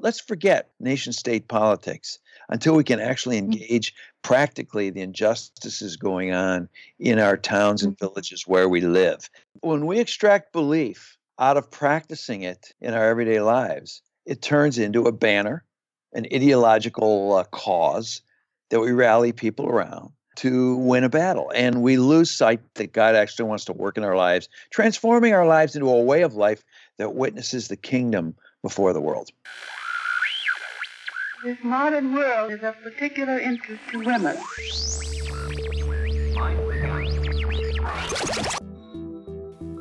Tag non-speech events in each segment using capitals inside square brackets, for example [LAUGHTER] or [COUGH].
Let's forget nation state politics until we can actually Mm. engage practically the injustices going on in our towns and villages where we live. When we extract belief out of practicing it in our everyday lives, it turns into a banner, an ideological uh, cause that we rally people around to win a battle. And we lose sight that God actually wants to work in our lives, transforming our lives into a way of life that witnesses the kingdom before the world. This modern world is of particular interest to women.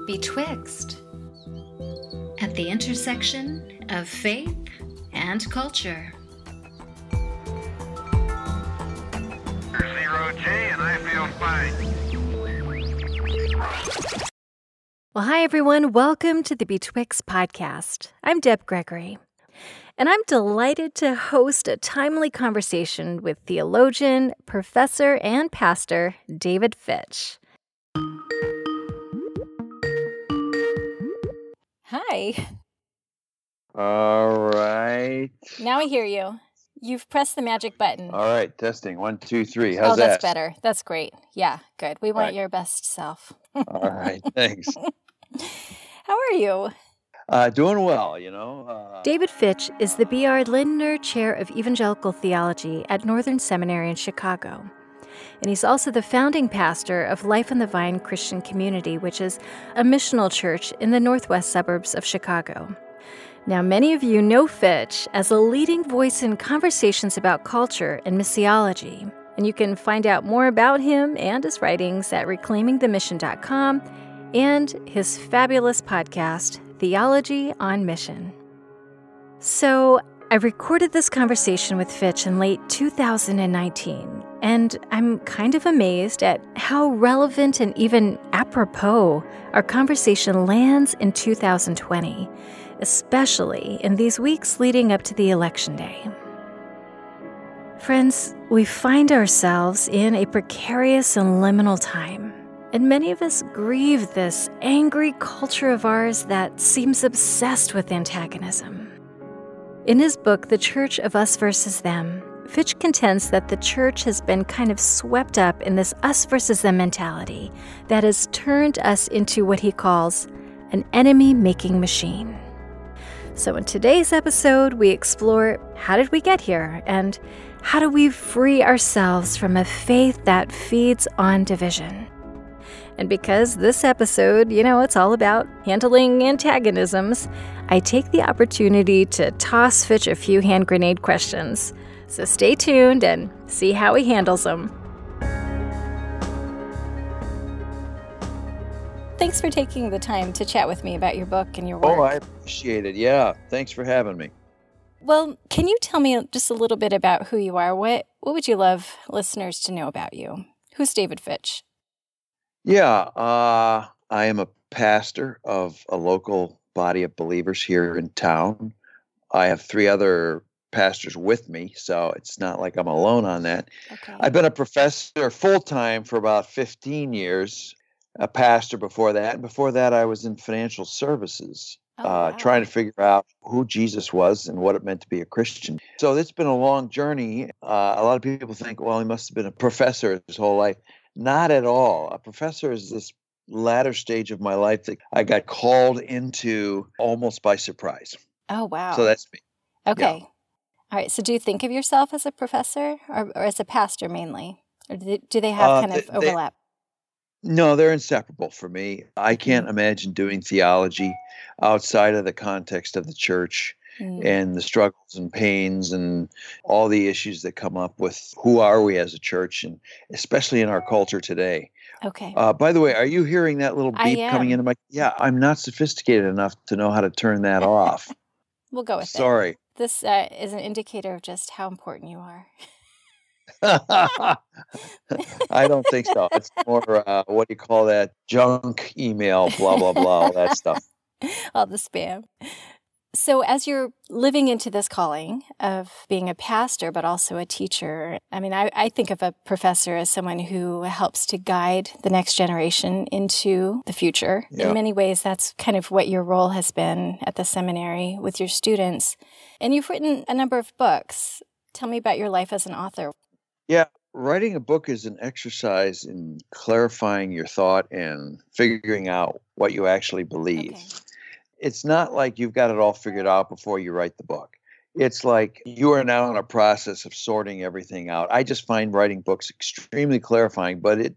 Betwixt. At the intersection of faith and culture. Zero G, and I feel fine. Well, hi, everyone. Welcome to the Betwixt podcast. I'm Deb Gregory, and I'm delighted to host a timely conversation with theologian, professor, and pastor David Fitch. Hi. All right. Now I hear you. You've pressed the magic button. All right. Testing. One, two, three. How's that? oh, that's that? better. That's great. Yeah, good. We want Right. your best self. All right. Thanks. [LAUGHS] How are you? Uh, doing well, you know. Uh, David Fitch is the B.R. Lindner Chair of Evangelical Theology at Northern Seminary in Chicago. And he's also the founding pastor of Life on the Vine Christian Community, which is a missional church in the northwest suburbs of Chicago. Now, many of you know Fitch as a leading voice in conversations about culture and missiology. And you can find out more about him and his writings at reclaimingthemission.com and his fabulous podcast, Theology on Mission. So, I recorded this conversation with Fitch in late 2019, and I'm kind of amazed at how relevant and even apropos our conversation lands in 2020, especially in these weeks leading up to the election day. Friends, we find ourselves in a precarious and liminal time. And many of us grieve this angry culture of ours that seems obsessed with antagonism. In his book, The Church of Us versus Them, Fitch contends that the church has been kind of swept up in this us versus them mentality that has turned us into what he calls an enemy making machine. So, in today's episode, we explore how did we get here and how do we free ourselves from a faith that feeds on division? And because this episode, you know, it's all about handling antagonisms, I take the opportunity to toss Fitch a few hand grenade questions. So stay tuned and see how he handles them. Thanks for taking the time to chat with me about your book and your work. oh, I appreciate it. Yeah. Thanks for having me. Well, can you tell me just a little bit about who you are? What what would you love listeners to know about you? Who's David Fitch? Yeah. Uh, I am a pastor of a local body of believers here in town. I have three other pastors with me, so it's not like I'm alone on that. Okay. I've been a professor full time for about 15 years, a pastor before that. And before that, I was in financial services, Oh, uh, trying to figure out who Jesus was and what it meant to be a Christian. So it's been a long journey. Uh, a lot of people think, well, he must have been a professor his whole life. Not at all. A professor is this latter stage of my life that I got called into almost by surprise. Oh wow. So that's me. okay. All right. So do you think of yourself as a professor or, or as a pastor mainly? Or do they, do they have Uh, kind of they- they- overlap? No, they're inseparable for me. I can't imagine doing theology outside of the context of the church Mm. and the struggles and pains and all the issues that come up with who are we as a church and especially in our culture today. Okay. Uh, by the way, are you hearing that little beep coming into my? Yeah, I'm not sophisticated enough to know how to turn that off. [LAUGHS] we'll go with it. Sorry. This uh, is an indicator of just how important you are. [LAUGHS] I don't think so. It's more uh, what do you call that? Junk email, blah blah blah, all that stuff. [LAUGHS] All the spam. So, as you're living into this calling of being a pastor, but also a teacher, I mean, I, I, think of a professor as someone who helps to guide the next generation into the future. Yeah. In many ways, that's kind of what your role has been at the seminary with your students. And you've written a number of books. Tell me about your life as an author. Yeah, writing a book is an exercise in clarifying your thought and figuring out what you actually believe. Okay it's not like you've got it all figured out before you write the book. It's like you are now in a process of sorting everything out. I just find writing books extremely clarifying, but it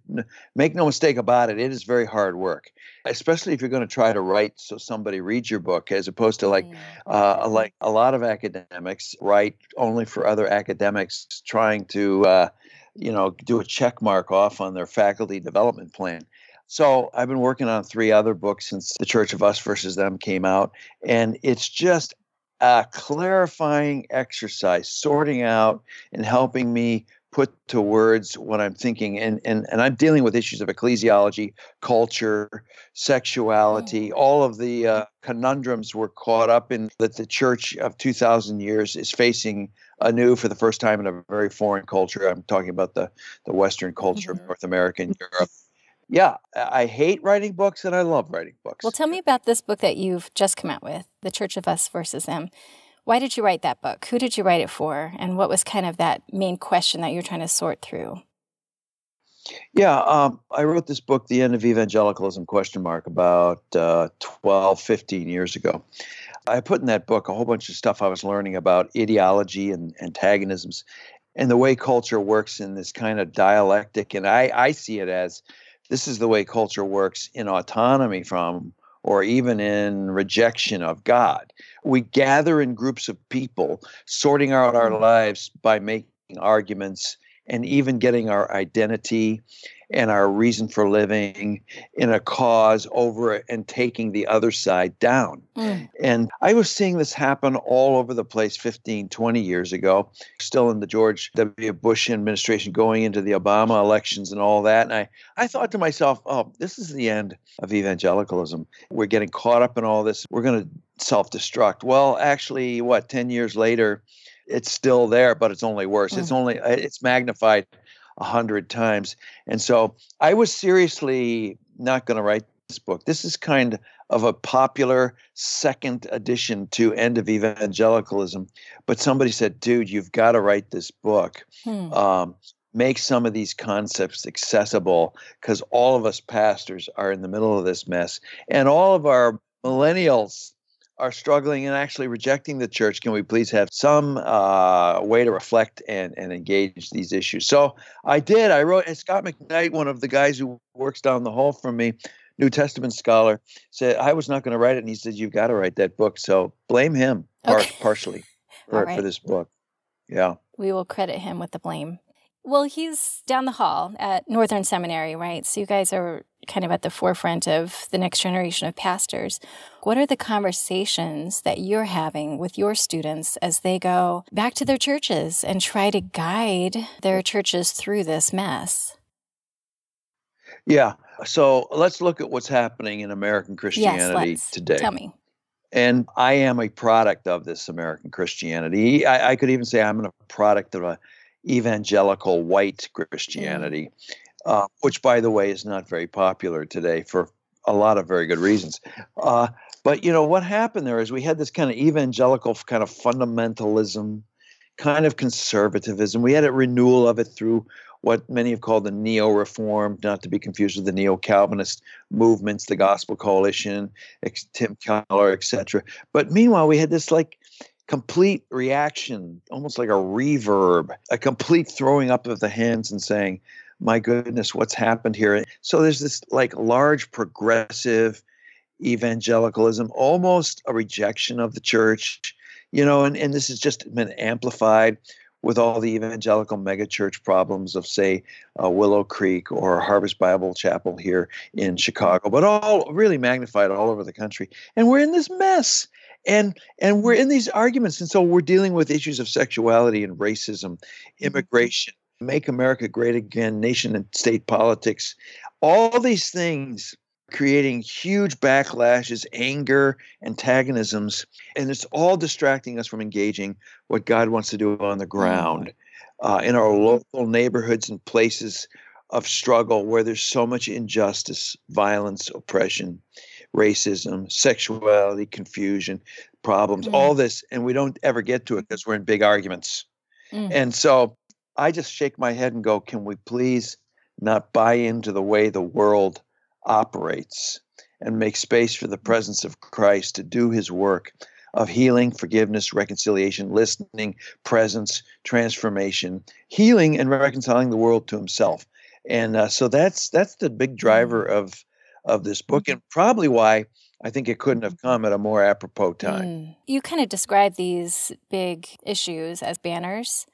make no mistake about it, it is very hard work, especially if you're going to try to write so somebody reads your book, as opposed to like uh, like a lot of academics write only for other academics trying to uh, you know do a check mark off on their faculty development plan. So I've been working on three other books since The Church of Us versus Them came out. And it's just a clarifying exercise, sorting out and helping me put to words what I'm thinking. And, and, and I'm dealing with issues of ecclesiology, culture, sexuality, all of the uh, conundrums we're caught up in that the church of 2,000 years is facing anew for the first time in a very foreign culture. I'm talking about the, the Western culture mm-hmm. of North America and Europe yeah, I hate writing books and I love writing books. Well, tell me about this book that you've just come out with, The Church of Us versus Them. Why did you write that book? Who did you write it for? And what was kind of that main question that you're trying to sort through? Yeah, um, I wrote this book, The End of Evangelicalism, question mark, about uh, 12, 15 years ago. I put in that book a whole bunch of stuff I was learning about ideology and antagonisms and the way culture works in this kind of dialectic. And I, I see it as this is the way culture works in autonomy from or even in rejection of God. We gather in groups of people, sorting out our mm. lives by making arguments and even getting our identity and our reason for living in a cause over and taking the other side down. Mm. And I was seeing this happen all over the place 15, 20 years ago, still in the George W. Bush administration, going into the Obama elections and all that. And I, I thought to myself, oh, this is the end of evangelicalism. We're getting caught up in all this. We're going to self destruct. Well, actually, what, 10 years later, it's still there, but it's only worse. Mm. It's only it's magnified a hundred times. And so I was seriously not going to write this book. This is kind of a popular second edition to End of Evangelicalism. But somebody said, dude, you've got to write this book. Hmm. Um, make some of these concepts accessible because all of us pastors are in the middle of this mess. And all of our millennials are struggling and actually rejecting the church, can we please have some uh, way to reflect and, and engage these issues? So I did. I wrote, and Scot McKnight, one of the guys who works down the hall from me, New Testament scholar, said, I was not going to write it. And he said, You've got to write that book. So blame him okay. partially [LAUGHS] for, right. for this book. Yeah. We will credit him with the blame. Well, he's down the hall at Northern Seminary, right? So you guys are kind of at the forefront of the next generation of pastors. What are the conversations that you're having with your students as they go back to their churches and try to guide their churches through this mess? Yeah. So let's look at what's happening in American Christianity yes, today. Tell me. And I am a product of this American Christianity. I, I could even say I'm a product of a evangelical white Christianity, uh, which, by the way, is not very popular today for a lot of very good reasons. Uh, but you know what happened there is we had this kind of evangelical kind of fundamentalism, kind of conservatism. We had a renewal of it through what many have called the neo reformed, not to be confused with the neo Calvinist movements, the Gospel Coalition, Tim Keller, etc. But meanwhile, we had this like complete reaction, almost like a reverb, a complete throwing up of the hands and saying, my goodness, what's happened here? So there's this like large progressive evangelicalism, almost a rejection of the church, you know, and, and this has just been amplified with all the evangelical megachurch problems of, say, uh, Willow Creek or Harvest Bible Chapel here in Chicago, but all really magnified all over the country. And we're in this mess and and we're in these arguments and so we're dealing with issues of sexuality and racism mm-hmm. immigration make america great again nation and state politics all these things creating huge backlashes, anger, antagonisms, and it's all distracting us from engaging what God wants to do on the ground uh, in our local neighborhoods and places of struggle where there's so much injustice, violence, oppression, racism, sexuality, confusion, problems, Mm. all this, and we don't ever get to it because we're in big arguments. Mm. And so I just shake my head and go, can we please not buy into the way the world operates and make space for the presence of Christ to do his work of healing, forgiveness, reconciliation, listening, presence, transformation, healing and reconciling the world to himself. And uh, so that's that's the big driver of of this book and probably why I think it couldn't have come at a more apropos time. Mm. You kind of describe these big issues as banners.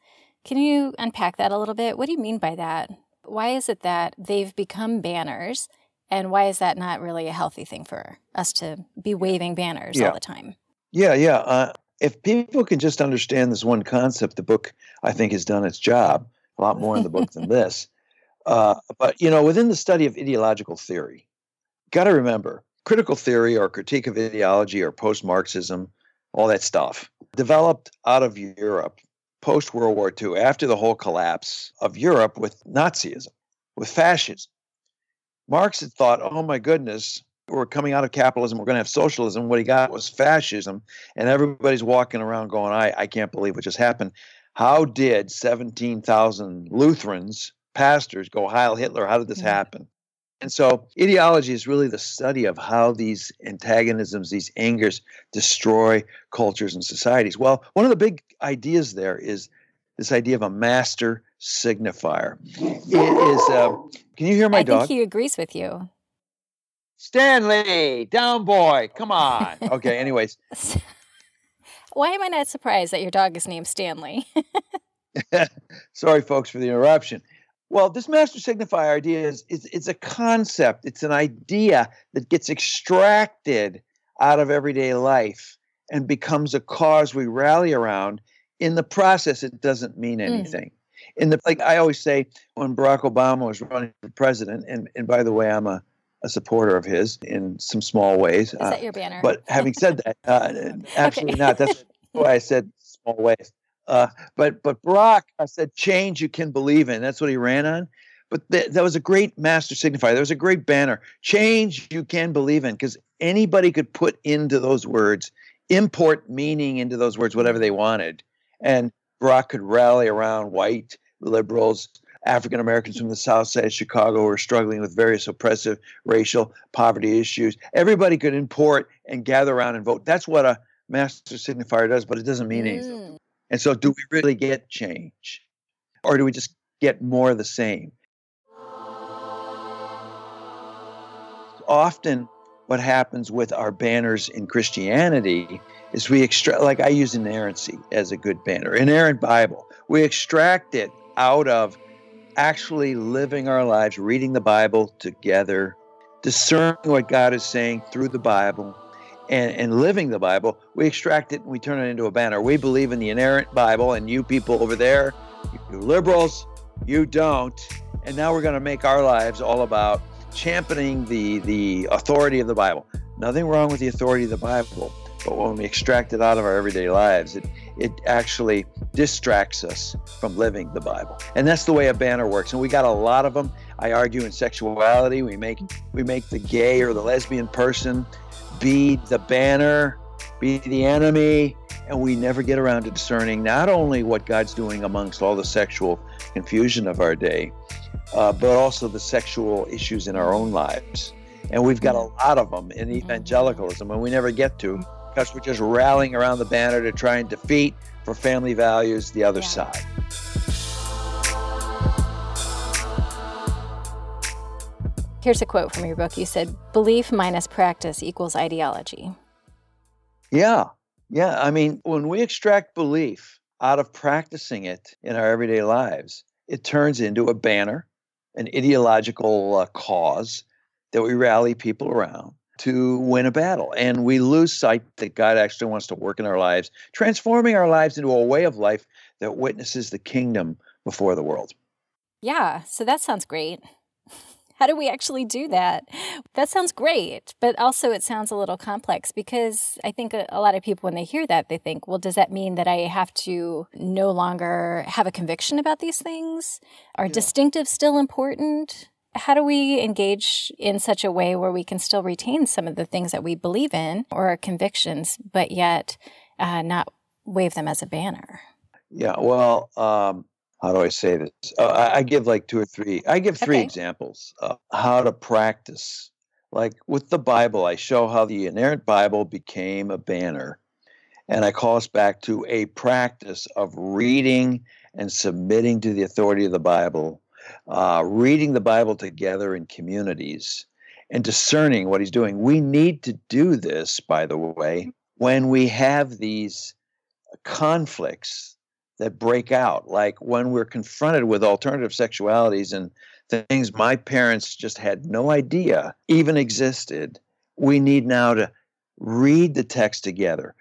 Can you unpack that a little bit? What do you mean by that? Why is it that they've become banners? And why is that not really a healthy thing for us to be waving banners Yeah. all the time? Yeah, yeah. Uh, if people can just understand this one concept, the book I think has done its job. A lot more in the book than [LAUGHS] this. Uh, but you know, within the study of ideological theory, got to remember critical theory or critique of ideology or post-Marxism, all that stuff, developed out of Europe post World War II, after the whole collapse of Europe with Nazism, with fascism. Marx had thought, oh my goodness, we're coming out of capitalism, we're going to have socialism. What he got was fascism, and everybody's walking around going, I, I can't believe what just happened. How did 17,000 Lutherans, pastors, go Heil Hitler? How did this happen? And so, ideology is really the study of how these antagonisms, these angers, destroy cultures and societies. Well, one of the big ideas there is this idea of a master signifier. It is. Uh, can you hear my I dog? think he agrees with you. Stanley, down boy, come on. [LAUGHS] Okay, anyways, [LAUGHS] Why am I not surprised that your dog is named Stanley? [LAUGHS] sorry folks for the interruption. Well, this master signifier idea is it's, it's a concept, it's an idea that gets extracted out of everyday life and becomes a cause we rally around. In the process, it doesn't mean Mm. anything. In the like I always say when Barack Obama was running for president, and, and by the way, I'm a, a supporter of his in some small ways. Is uh, that your banner? But having said that, uh, [LAUGHS] absolutely not. That's [LAUGHS] why I said small ways. Uh, but but Barack I said change you can believe in. That's what he ran on. But th- that was a great master signifier. There was a great banner. Change you can believe in because anybody could put into those words, import meaning into those words, whatever they wanted. And Barack could rally around white liberals, African Americans from the South Side of Chicago who are struggling with various oppressive racial poverty issues. Everybody could import and gather around and vote. That's what a master signifier does, but it doesn't mean anything. And so, do we really get change? Or do we just get more of the same? Often, what happens with our banners in Christianity is we extract, like I use inerrancy as a good banner, inerrant Bible. We extract it out of actually living our lives, reading the Bible together, discerning what God is saying through the Bible, and, and living the Bible, we extract it and we turn it into a banner. We believe in the inerrant Bible, and you people over there, you liberals, you don't. And now we're going to make our lives all about championing the, the authority of the Bible. Nothing wrong with the authority of the Bible, but when we extract it out of our everyday lives, it, it actually distracts us from living the Bible. And that's the way a banner works. And we got a lot of them. I argue in sexuality, we make we make the gay or the lesbian person be the banner, be the enemy, and we never get around to discerning not only what God's doing amongst all the sexual confusion of our day, uh, but also the sexual issues in our own lives. And we've got a lot of them in evangelicalism, and we never get to because we're just rallying around the banner to try and defeat for family values the other Yeah. side. Here's a quote from your book. You said, Belief minus practice equals ideology. Yeah. Yeah. I mean, when we extract belief out of practicing it in our everyday lives, it turns into a banner, an ideological uh, cause that we rally people around to win a battle. And we lose sight that God actually wants to work in our lives, transforming our lives into a way of life that witnesses the kingdom before the world. Yeah, so that sounds great. How do we actually do that? That sounds great, but also it sounds a little complex because I think a, a, lot of people, when they hear that, they think, well, does that mean that I have to no longer have a conviction about these things? Are yeah. distinctives still important? How do we engage in such a way where we can still retain some of the things that we believe in or our convictions, but yet uh, not wave them as a banner? Yeah, well, um, how do I say this? Uh, I, I, give like two or three. I give three okay. examples of how to practice. Like with the Bible, I show how the inerrant Bible became a banner. And I call us back to a practice of reading and submitting to the authority of the Bible, uh, reading the Bible together in communities, and discerning what he's doing. We need to do this, by the way, when we have these conflicts that break out like when we're confronted with alternative sexualities and things my parents just had no idea even existed we need now to read the text together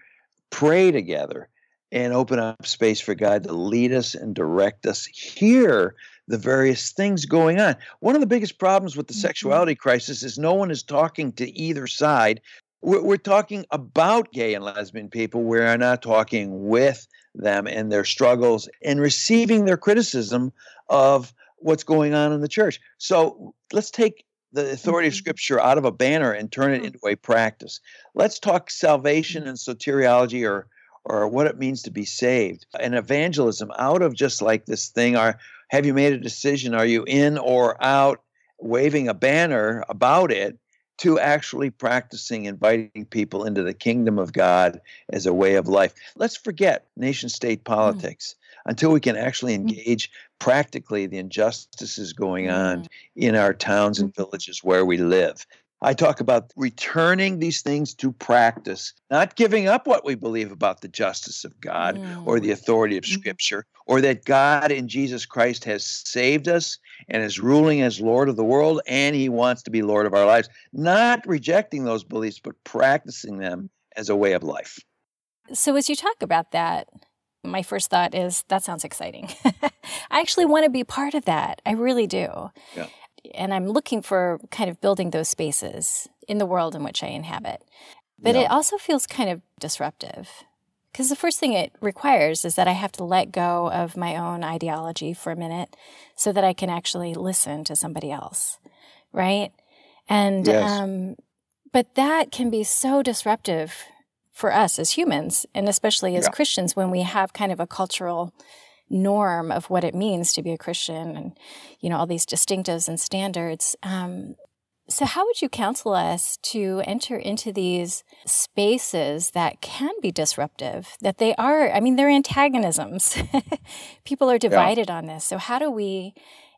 pray together and open up space for god to lead us and direct us hear the various things going on one of the biggest problems with the mm-hmm. sexuality crisis is no one is talking to either side we're, we're talking about gay and lesbian people we are not talking with them and their struggles and receiving their criticism of what's going on in the church. So let's take the authority of mm-hmm. scripture out of a banner and turn it mm-hmm. into a practice. Let's talk salvation and soteriology or or what it means to be saved and evangelism out of just like this thing are have you made a decision are you in or out waving a banner about it to actually practicing inviting people into the kingdom of God as a way of life. Let's forget nation state mm. politics mm. until we can actually mm. engage practically the injustices going on mm. in our towns and villages where we live. I talk about returning these things to practice, not giving up what we believe about the justice of God mm. or the authority of mm. Scripture, or that God in Jesus Christ has saved us and is ruling as Lord of the world and He wants to be Lord of our lives. Not rejecting those beliefs, but practicing them as a way of life. So, as you talk about that, my first thought is that sounds exciting. [LAUGHS] I actually want to be part of that. I really do. Yeah and I'm looking for kind of building those spaces in the world in which I inhabit. But yeah. it also feels kind of disruptive because the first thing it requires is that I have to let go of my own ideology for a minute so that I can actually listen to somebody else, right? And yes. um, but that can be so disruptive for us as humans, and especially as yeah. Christians when we have kind of a cultural norm of what it means to be a Christian and, you know, all these distinctives and standards. Um, so, how would you counsel us to enter into these spaces that can be disruptive? That they are, I mean, they're antagonisms. [LAUGHS] People are divided yeah. on this. So, how do we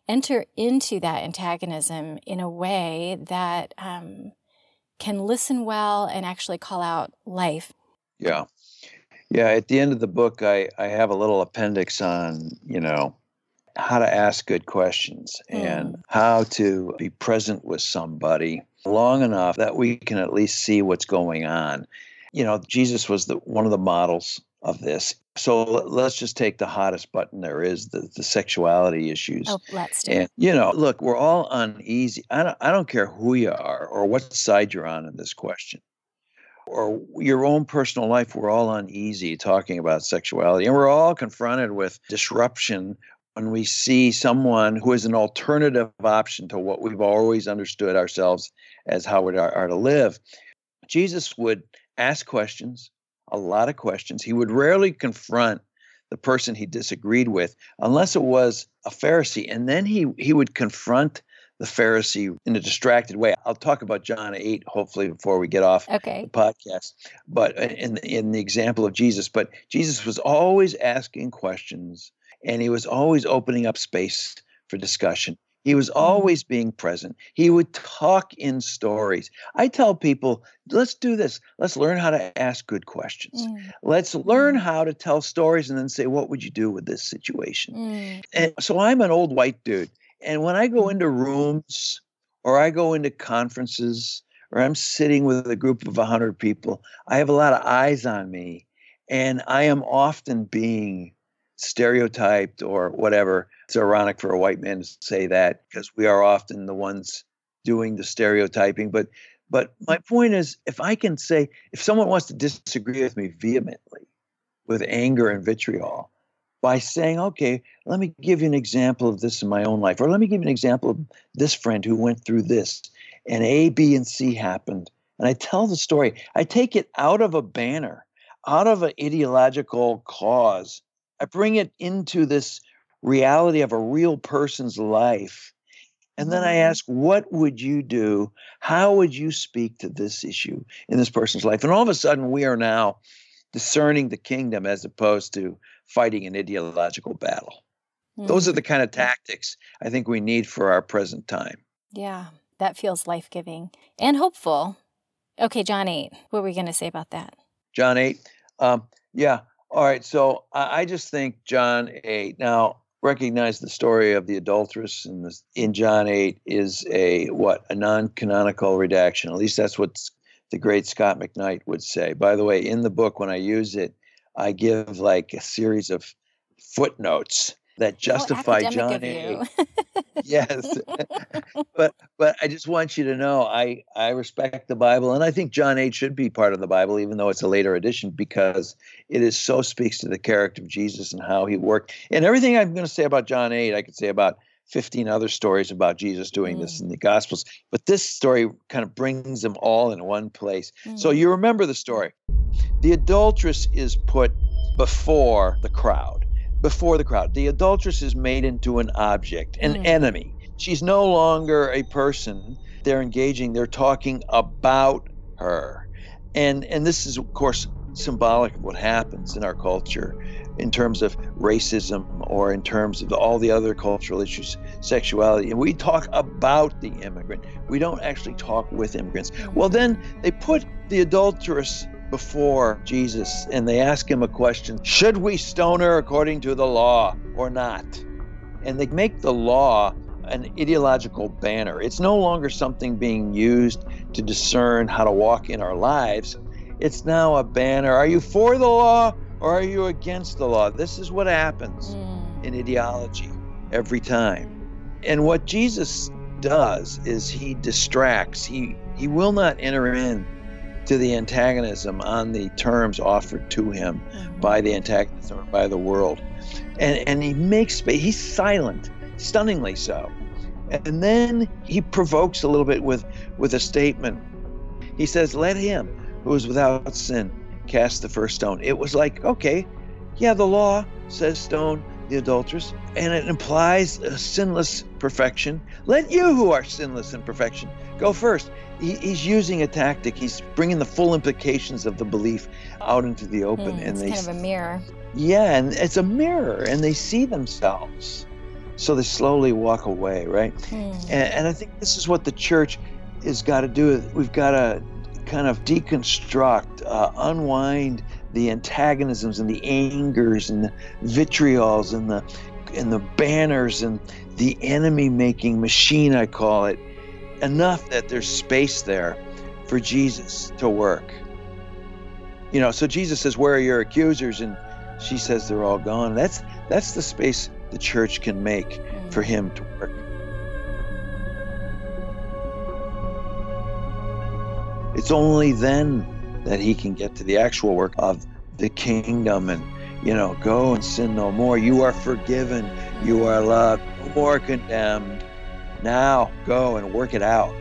enter into that antagonism in a way that um, can listen well and actually call out life? Yeah. Yeah, at the end of the book, I, I have a little appendix on, you know, how to ask good questions mm. and how to be present with somebody long enough that we can at least see what's going on. You know, Jesus was the one of the models of this. So let's just take the hottest button there is the, the sexuality issues. Oh, let's do and, you know, look, we're all uneasy. I don't, I don't care who you are or what side you're on in this question or your own personal life, we're all uneasy talking about sexuality. And we're all confronted with disruption when we see someone who is an alternative option to what we've always understood ourselves as how we are, to live. Jesus would ask questions, a lot of questions. He would rarely confront the person he disagreed with unless it was a Pharisee. And then he, he would confront the Pharisee in a distracted way. I'll talk about John 8 hopefully before we get off okay. the podcast. But in in the example of Jesus, but Jesus was always asking questions and he was always opening up space for discussion. He was mm-hmm. always being present. He would talk in stories. I tell people, let's do this. Let's learn how to ask good questions. Mm. Let's learn mm. how to tell stories and then say, what would you do with this situation? Mm. And so I'm an old white dude. And when I go mm-hmm. into rooms or I go into conferences or I'm sitting with a group of 100 people, I have a lot of eyes on me. And I am often being stereotyped or whatever. It's ironic for a white man to say that because we are often the ones doing the stereotyping, but but my point is if I can say if someone wants to disagree with me vehemently with anger and vitriol by saying, okay, let me give you an example of this in my own life, or let me give you an example of this friend who went through this, and A, B, and C happened. And I tell the story. I take it out of a banner, out of an ideological cause. I bring it into this reality of a real person's life. And then I Mm-hmm. ask, what would you do? How would you speak to this issue in this person's life? And all of a sudden, we are now discerning the kingdom as opposed to fighting an ideological battle. Those are Mm. the kind of tactics I think we need for our present time. Yeah, that feels life giving and hopeful. Okay, John 8, what were we going to say about that? John 8. Um, yeah. All right. So I, I just think John 8. Now, recognize the story of the adulteress in, this, in John 8 is a what? A non canonical redaction. At least that's what the great Scot McKnight would say. By the way, in the book, when I use it, I give like a series of footnotes that justify John academic 8. of you. [LAUGHS] yes [LAUGHS] but but i just want you to know i i respect the bible and i think john 8 should be part of the bible even though it's a later edition because it is so speaks to the character of jesus and how he worked and everything i'm going to say about john 8 i could say about 15 other stories about jesus doing this in the gospels but this story kind of brings them all in one place so Mm. you remember the story the adulteress is put before the crowd before the crowd. The adulteress is made into an object, an Mm. enemy. She's no longer a person. They're engaging, they're talking about her. And and this is of course symbolic of what happens in our culture in terms of racism or in terms of all the other cultural issues, sexuality. And we talk about the immigrant. We don't actually talk with immigrants. Mm-hmm. Well, then they put the adulteress before Jesus and they ask him a question Should we stone her according to the law or not? And they make the law an ideological banner. It's no longer something being used to discern how to walk in our lives. It's now a banner. Are you for the law or are you against the law? This is what happens Mm. in ideology every time. And what Jesus does is he distracts. He he will not enter in to the antagonism on the terms offered to him Mhm. by the antagonism or by the world. And and he makes space. He's silent, stunningly so. And then he provokes a little bit with with a statement. He says, "Let him who is without sin cast the first stone." It was like, okay, yeah, the law says stone the adulteress, and it implies a sinless perfection. Let you who are sinless in perfection go first. He, he's using a tactic. He's bringing the full implications of the belief out into the open, Mm, and it's they kind of a mirror. yeah, and it's a mirror, and they see themselves. So they slowly walk away, right? Mm. And, and I think this is what the church has got to do. We've got to kind of deconstruct, uh, unwind the antagonisms and the angers and the vitriols and the and the banners and the enemy making machine I call it enough that there's space there for Jesus to work. You know, so Jesus says, "Where are your accusers?" and she says they're all gone. That's that's the space the church can make for Mm. him to work. It's only then that he can get to the actual work of the kingdom and, you know, go and sin no more. You are forgiven. You are loved. No more condemned. Now go and work it out.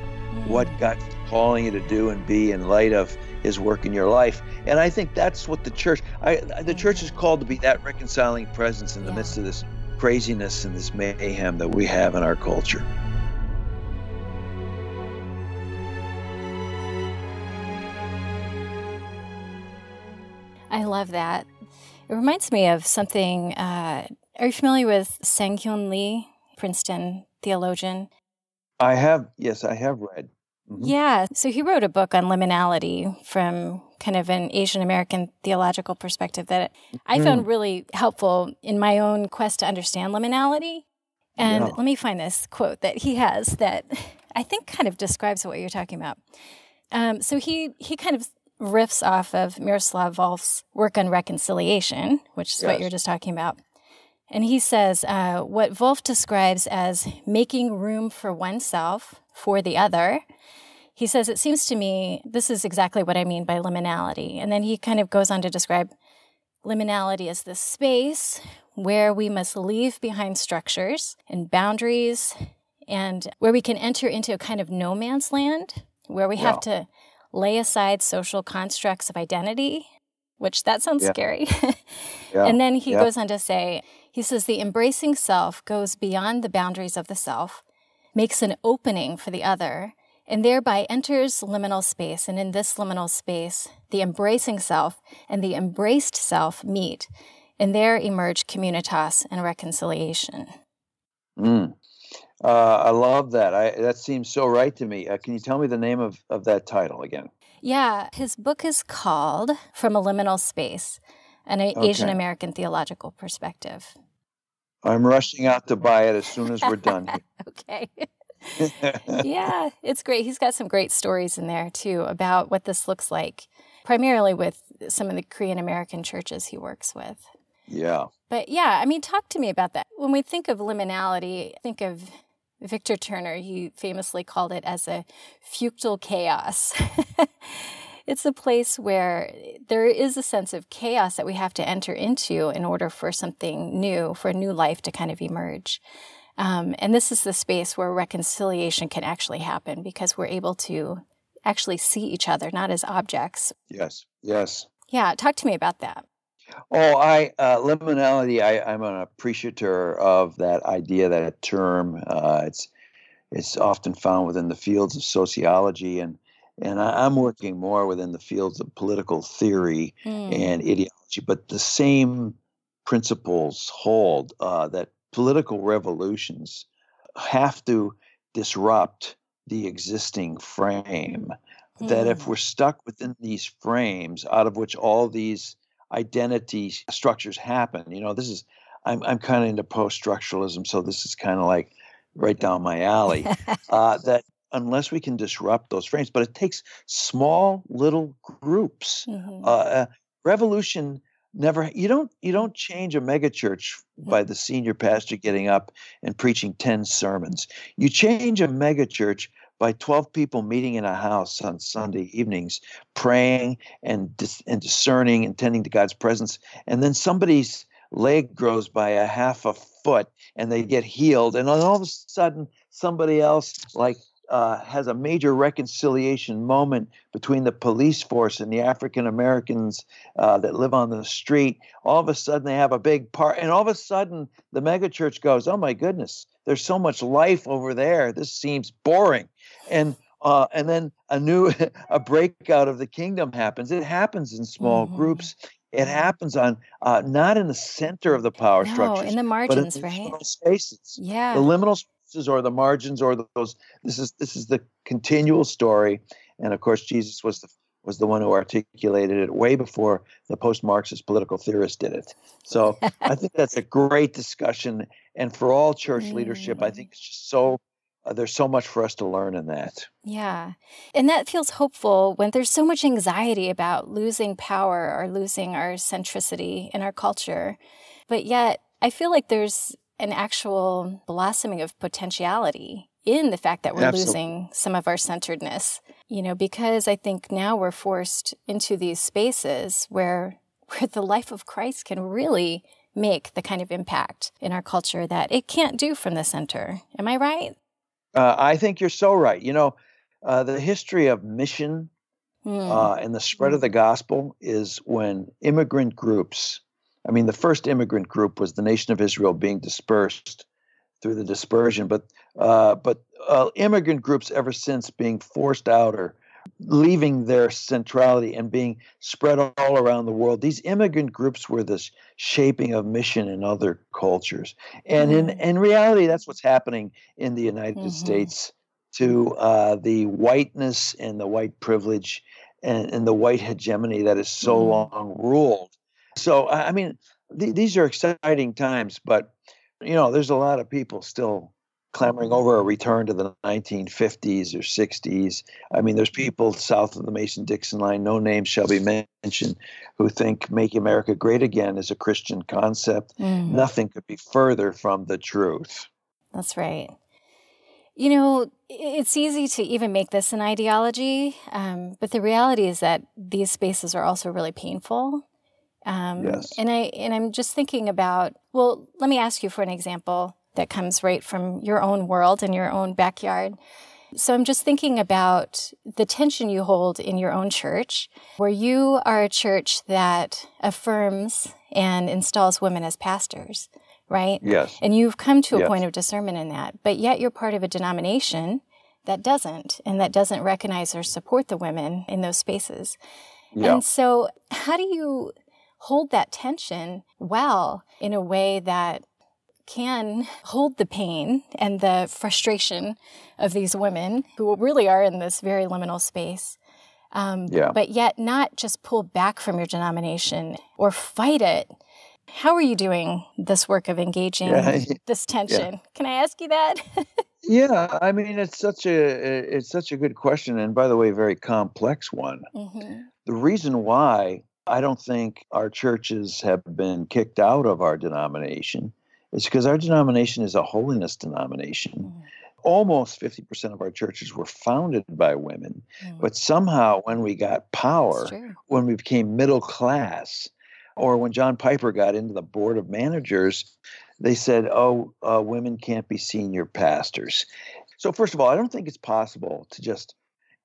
What. God's calling you to do and be in light of his work in your life. And I think that's what the church, I, the church is called to be that reconciling presence in the midst of this craziness and this mayhem that we have in our culture. I love that. It reminds me of something. Uh, are you familiar with Sang-Hyun Lee, Princeton theologian? I have, yes, I have read. Mhm. Yeah. So he wrote a book on liminality from kind of an Asian American theological perspective that I found really helpful in my own quest to understand liminality. And Yeah. let me find this quote that he has that [LAUGHS] I think kind of describes what you're talking about. Um, so he he kind of riffs off of Miroslav Volf's work on reconciliation, which is what you're just talking about. And he says uh, what Volf describes as making room for oneself for the other. He says, It seems to me this is exactly what I mean by liminality. And then he kind of goes on to describe liminality as the space where we must leave behind structures and boundaries and where we can enter into a kind of no man's land where we have to lay aside social constructs of identity, which that sounds Yeah. scary. [LAUGHS] Yeah. And then he Yeah. goes on to say, he says, the embracing self goes beyond the boundaries of the self, makes an opening for the other, and thereby enters liminal space. And in this liminal space, the embracing self and the embraced self meet, and there emerge communitas and reconciliation. Mm. Uh, I love that. I, that seems so right to me. Uh, can you tell me the name of, of that title again? Yeah, his book is called From a Liminal Space, an Okay. Asian American Theological Perspective. I'm rushing out to buy it as soon as we're done. [LAUGHS] Okay. [LAUGHS] yeah, it's great. He's got some great stories in there too about what this looks like, primarily with some of the Korean American churches he works with. yeah. But yeah, I mean, talk to me about that. When we think of liminality, think of Victor Turner. He famously called it as a fructile chaos. [LAUGHS] it's a place where there is a sense of chaos that we have to enter into in order for something new, for a new life to kind of emerge. Um, and this is the space where reconciliation can actually happen because we're able to actually see each other, not as objects. Yes. Yes. Yeah, talk to me about that. Oh, I uh, liminality. I, I'm an appreciator of that idea, that term. Uh, it's it's often found within the fields of sociology, and and I, I'm working more within the fields of political theory Hmm. and ideology. But the same principles hold uh, that political revolutions have to disrupt the existing frame. That if Hmm. we're stuck within these frames, out of which all these identity structures happen. You know, this is I'm I'm kind of into post structuralism, so this is kind of like right down my alley. [LAUGHS] uh, that unless we can disrupt those frames, but it takes small little groups. Mhm. Uh, uh, revolution never you don't you don't change a megachurch by the senior pastor getting up and preaching 10 sermons you change a megachurch by 12 people meeting in a house on sunday evenings praying and dis- and discerning and tending to god's presence and then somebody's leg grows by a half a foot and they get healed and then all of a sudden somebody else like uh, has a major reconciliation moment between the police force and the African Americans uh, that live on the street. All of a sudden, they have a big part, and all of a sudden, the megachurch goes, "Oh my goodness, there's so much life over there. This seems boring," and uh, and then a new [LAUGHS] a breakout of the kingdom happens. It happens in small Mhm. groups. It happens on uh, not in the center of the power No, structures, in the but in margins, the right? spaces Yeah. the liminal spaces or the margins or those this is this is the continual story and of course jesus was the was the one who articulated it way before the post-marxist political theorists did it so [LAUGHS] i think that's a great discussion and for all church leadership i Mm. think it's just so Uh, there's so much for us to learn in that Yeah. And that feels hopeful when there's so much anxiety about losing power or losing our centricity in our culture. But yet, I feel like there's an actual blossoming of potentiality in the fact that we're Absolutely. losing some of our centeredness. You know, because I think now we're forced into these spaces where [LAUGHS] where the life of Christ can really make the kind of impact in our culture that it can't do from the center. Am I right? Uh, i think you're so right you know uh, the history of mission Hmm. uh, and the spread of the gospel is when immigrant groups, I mean, the first immigrant group was the nation of Israel being dispersed through the dispersion, but uh, but uh, immigrant groups ever since being forced out or leaving their centrality and being spread all around the world. These immigrant groups were this shaping of mission in other cultures, and in Mm. in reality, that's what's happening in the United Mhm. States to uh, the whiteness and the white privilege and, and the white hegemony that is so Mhm. long ruled. So, I I mean, th- these are exciting times, but you know, there's a lot of people still clamoring over a return to the 1950s or 60s. I mean, there's people south of the Mason Dixon line, no names shall be mentioned, who think Make America Great Again is a Christian concept. Mm. Nothing could be further from the truth. That's right. You know, it's easy to even make this an ideology, um, but the reality is that these spaces are also really painful. Um, yes. And I and I'm just thinking about. Well, let me ask you for an example that comes right from your own world and your own backyard. So I'm just thinking about the tension you hold in your own church, where you are a church that affirms and installs women as pastors, right? Yes. And you've come to a yes. point of discernment in that, but yet you're part of a denomination that doesn't and that doesn't recognize or support the women in those spaces. Yeah. And so how do you hold that tension well in a way that can hold the pain and the frustration of these women who really are in this very liminal space. Um, yeah. But yet, not just pull back from your denomination or fight it. How are you doing this work of engaging yeah. [LAUGHS] this tension? Yeah. Can I ask you that? [LAUGHS] yeah, I mean it's such a it's such a good question, and by the way, a very complex one. Mm-hmm. The reason why I don't think our churches have been kicked out of our denomination it's because our denomination is a holiness denomination. Mm. Almost 50% of our churches were founded by women. Mm. But somehow, when we got power, when we became middle class, or when John Piper got into the board of managers, they said, oh, uh, women can't be senior pastors. So, first of all, I don't think it's possible to just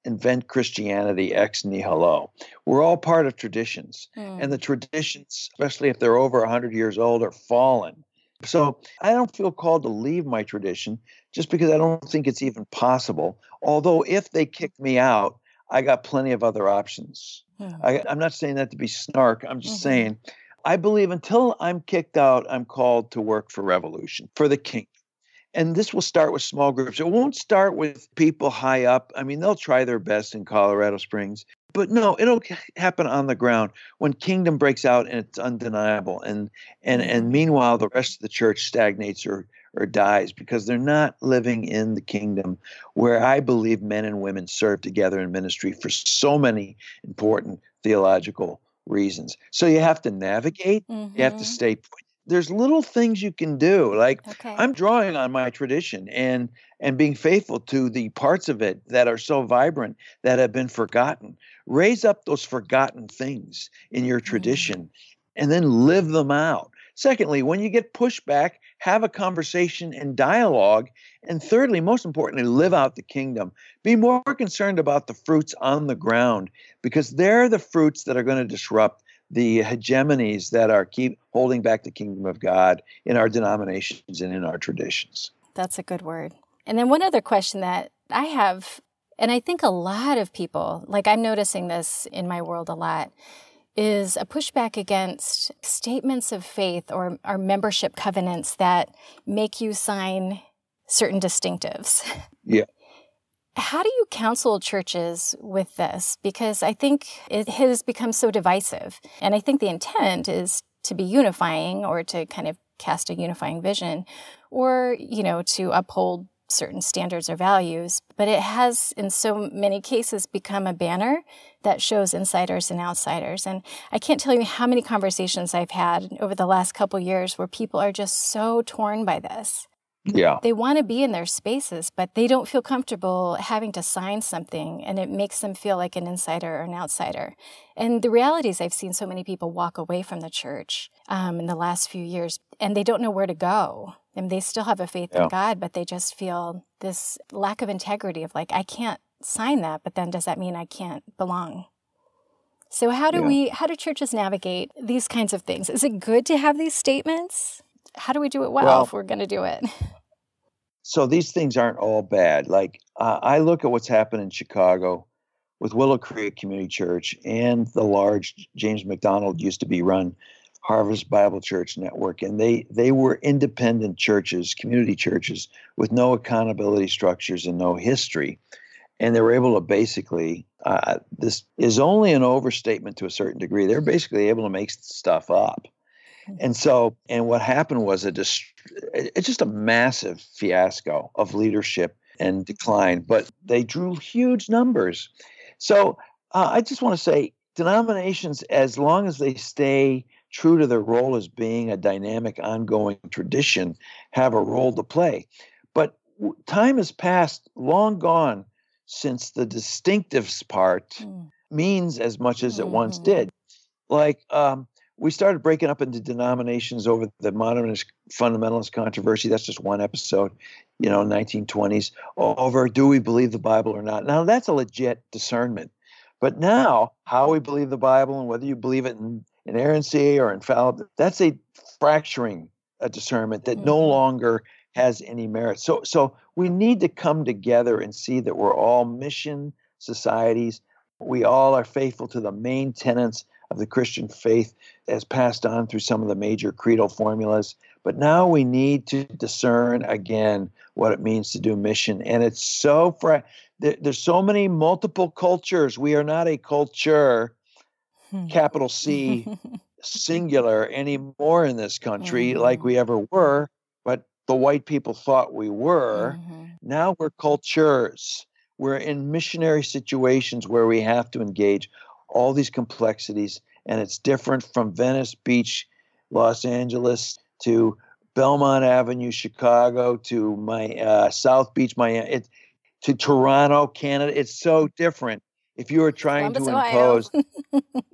invent Christianity ex nihilo. We're all part of traditions, mm. and the traditions, especially if they're over 100 years old, are fallen. So I don't feel called to leave my tradition just because I don't think it's even possible. Although, if they kick me out, I got plenty of other options. Mm-hmm. I, am not saying that to be snark. I'm just mm-hmm. saying I believe until I'm kicked out, I'm called to work for revolution, for the kingdom. And this will start with small groups. It won't start with people high up. I mean, they'll try their best in Colorado Springs, but no, it'll happen on the ground when kingdom breaks out and it's undeniable. And and and meanwhile, the rest of the church stagnates or or dies because they're not living in the kingdom where I believe men and women serve together in ministry for so many important theological reasons. So you have to navigate, mm-hmm. you have to mm-hmm. stay there's little things you can do like okay. i'm drawing on my tradition and and being faithful to the parts of it that are so vibrant that have been forgotten raise up those forgotten things in your mm. tradition mm-hmm. and then live them out secondly when you get pushback have a conversation and dialogue and thirdly most importantly live out the kingdom be more concerned about the fruits on the ground because they're the fruits that are going to disrupt the hegemonies that are keep holding back the kingdom of God in our denominations and in our traditions. That's a good word. And then one other question that I have, and I think a lot of people, like I'm noticing this in my world a lot, is a pushback against statements of faith or, or membership covenants that make you sign certain distinctives. [LAUGHS] Yeah. How do you counsel churches with this? Because I think it has become so divisive. And I think the intent is to be unifying or to kind of cast a unifying vision or, you know, to uphold certain standards or values. But it has, in so many cases, become a banner that shows insiders and outsiders. And I can't tell you how many conversations I've had over the last couple years where people are just so torn by this. Yeah. They want to be in their spaces, but they don't feel comfortable having to sign something and it makes them feel like an insider or an outsider. And the reality is, I've seen so many people walk away from the church um, in the last few years and they don't know where to go. And they still have a faith yeah. in God, but they just feel this lack of integrity of like, I can't sign that, but then does that mean I can't belong? So how do yeah. we how do churches navigate these kinds of things? Is it good to have these statements? how do we do it well, well if we're going to do it? [LAUGHS] So these things aren't all bad. Like uh, I look at what's happened in Chicago with Willow Creek Community Church and the large James MacDonald used to be run Harvest Bible Church Network, and they they were independent churches, community churches with no accountability structures and no history, and they were able to basically. Uh, this is only an overstatement to a certain degree. They're basically able to make stuff up and so, and what happened was a dist- it's just a massive fiasco of leadership and decline, but they drew huge numbers. So uh, I just want to say denominations, as long as they stay true to their role as being a dynamic, ongoing tradition, have a role to play. But w- time has passed, long gone, since the distinctives part Mm. means as much as it once Mhm. did. Like um, we started breaking up into denominations over the modernist fundamentalist controversy. That's just one episode, you know, 1920s over do we believe the Bible or not. Now that's a legit discernment. But now, how we believe the Bible and whether you believe it in inerrancy or infallible, that's a fracturing a discernment that no Mhm. longer has any merit. So so we need to come together and see that we're all mission societies. We all are faithful to the main tenets of the Christian faith as passed on through some of the major creedal formulas. But now we need to discern again what it means to do mission. And it's so fra- there, there's so many multiple cultures. We are not a culture, Hmm. capital C, singular anymore in this country like Mhm. we ever were, but the white people thought we were. Mhm. Now we're cultures. We're in missionary situations where we have to engage all these complexities, and it's different from Venice Beach, Los Angeles, to Belmont Avenue, Chicago, to my uh, South Beach, Miami, it, to Toronto, Canada. It's so different. If you are trying Columbus, to impose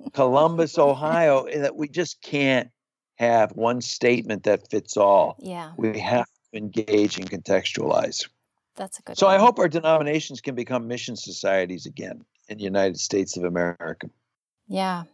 [LAUGHS] Columbus, Ohio, eh, that we just can't have one statement that fits all. yeah, We have to engage and contextualize. that's a good. So I hope our denominations can become mission societies again in the United States of America. Yeah.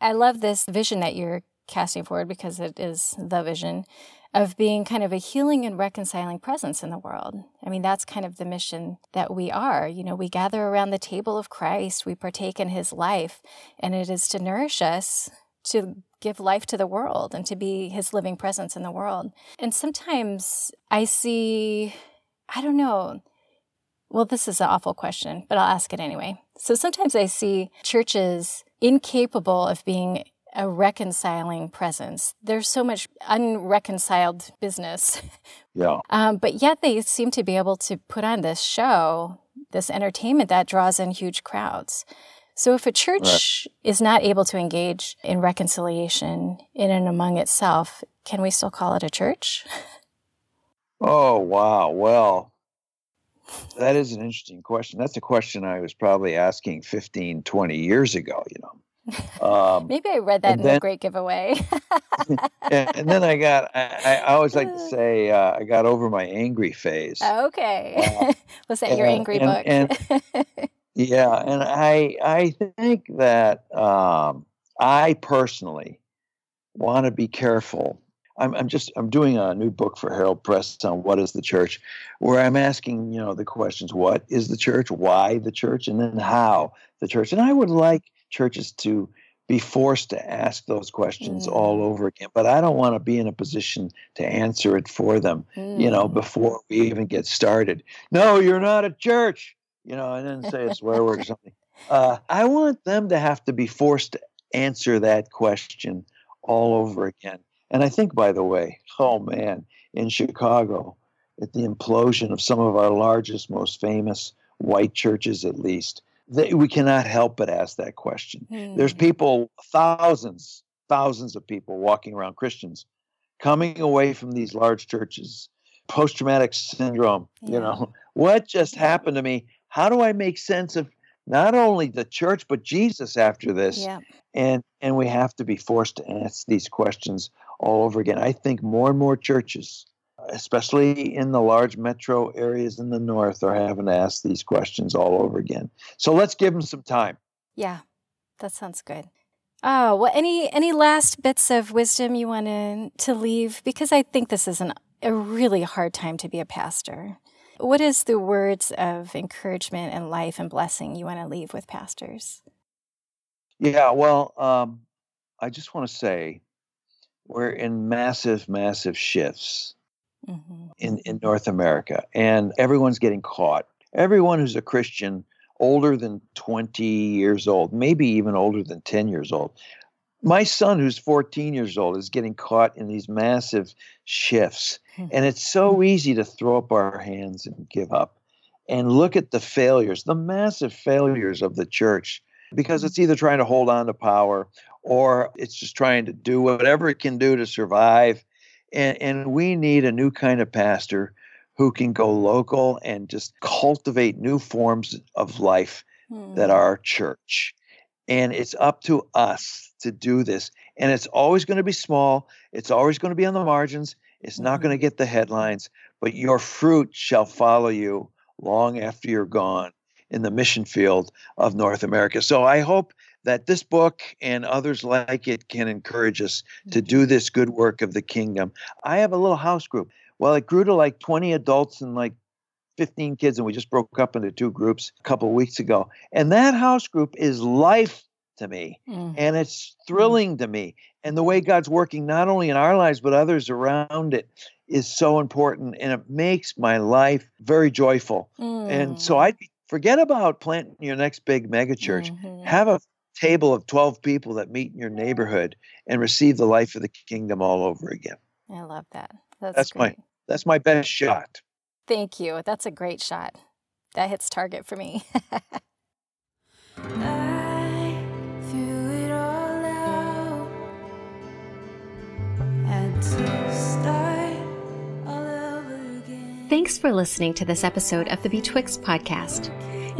I love this vision that you're casting forward because it is the vision of being kind of a healing and reconciling presence in the world. I mean, that's kind of the mission that we are. You know, we gather around the table of Christ, we partake in his life, and it is to nourish us, to give life to the world, and to be his living presence in the world. And sometimes I see, I don't know, well, this is an awful question, but I'll ask it anyway. So sometimes I see churches incapable of being a reconciling presence. There's so much unreconciled business, [LAUGHS] Yeah. um, but yet they seem to be able to put on this show, this entertainment that draws in huge crowds. So if a church is not able to engage in reconciliation in and among itself, can we still call it a church? [LAUGHS] Oh, wow. Well, that is an interesting question. That's a question I was probably asking 15, 20 years ago, you know. [LAUGHS] Um, Maybe I read that And in the Great Giveaway. [LAUGHS] and, and then I got, I, I always like to [LAUGHS] say, uh, I got over my angry phase. okay. Was that your and- angry and- book? Yeah, and I I think that um, I personally want to be careful. I'm I'm just I'm doing a new book for Herald Press on what is the church, where I'm asking you know the questions: what is the church, why the church, and then how the church. And I would like churches to be forced to ask those questions all Mm. over again, but I don't want to be in a position to answer it for them you know, Mm. before we even get started. No, you're not a church, you know, and then say a [LAUGHS] swear word or something. Uh, I want them to have to be forced to answer that question all over again. And I think, by the way, oh man, in Chicago, at the implosion of some of our largest, most famous white churches, at least, they, we cannot help but ask that question. There's Mm. people, thousands, thousands of people walking around Christians coming away from these large churches, post traumatic syndrome. You know, what just happened to me? How do I make sense of not only the church, but Jesus after this? Yeah. And, and we have to be forced to ask these questions all over again. I think more and more churches, especially in the large metro areas in the north, are having to ask these questions all over again. So let's give them some time. Yeah. That sounds good. Oh, well any any last bits of wisdom you want to to leave because I think this is an a really hard time to be a pastor. What is the words of encouragement and life and blessing you want to leave with pastors? Yeah, well, um, I just want to say we're in massive, massive shifts hmm in, in North America, and everyone's getting caught. Everyone who's a Christian older than 20 years old, maybe even older than 10 years old. My son, who's 14 years old, is getting caught in these massive shifts. Hmm. And it's so easy to throw up our hands and give up and look at the failures, the massive failures of the church, because it's either trying to hold on to power or it's just trying to do whatever it can do to survive. And, and we need a new kind of pastor who can go local and just cultivate new forms of life that Hmm. are church. And it's up to us to do this. And it's always going to be small, it's always going to be on the margins, it's not going to get the headlines, but your fruit shall follow you long after you're gone in the mission field of North America. So I hope that this book and others like it can encourage us to do this good work of the kingdom. I have a little house group. Well, it grew to like 20 adults and like 15 kids, and we just broke up into two groups a couple of weeks ago. And that house group is life to me, Mm. and it's thrilling to me. And the way God's working not only in our lives, but others around it is so important, and it makes my life very joyful. And so Mm. I forget about planting your next big megachurch. Mhm. Have a table of 12 people that meet in your neighborhood and receive the life of the kingdom all over again. I love that. That's, That's my- That's my best shot. Thank you. That's a great shot. That hits target for me. [LAUGHS] I threw it all out. Had to start all over again. Thanks for listening to this episode of the Betwixt podcast.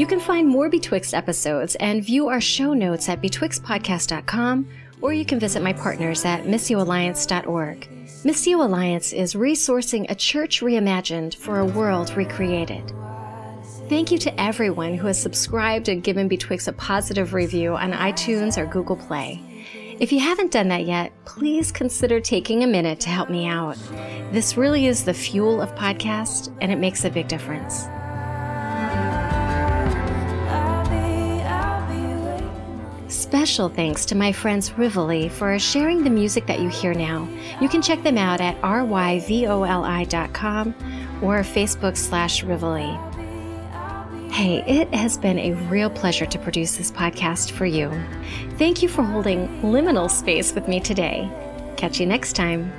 You can find more Betwixt episodes and view our show notes at betwixtpodcast.com, or you can visit my partners at missioalliance.org. Missio Alliance is resourcing a church reimagined for a world recreated. Thank you to everyone who has subscribed and given Betwixt a positive review on iTunes or Google Play. If you haven't done that yet, please consider taking a minute to help me out. This really is the fuel of podcast, and it makes a big difference. Special thanks to my friends Rivoli for sharing the music that you hear now. You can check them out at ryvoli.com or Facebook slash Rivoli. Hey, it has been a real pleasure to produce this podcast for you. Thank you for holding liminal space with me today. Catch you next time.